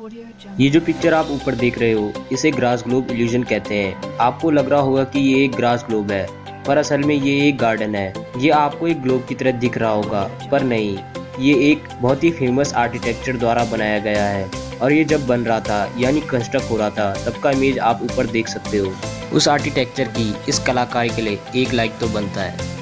ये जो पिक्चर आप ऊपर देख रहे हो, इसे ग्रास ग्लोब इल्यूजन कहते हैं। आपको लग रहा होगा कि ये एक ग्रास ग्लोब है, पर असल में ये एक गार्डन है। ये आपको एक ग्लोब की तरह दिख रहा होगा, पर नहीं। ये एक बहुत ही फ़ेमस आर्किटेक्चर द्वारा बनाया गया है, और ये जब बन रहा था, यानी कंस्ट्रक्ट हो रहा था, तब का इमेज आप ऊपर देख सकते हो। उस आर्किटेक्चर की, इस कलाकारी के लिए एक लाइक तो बनता है।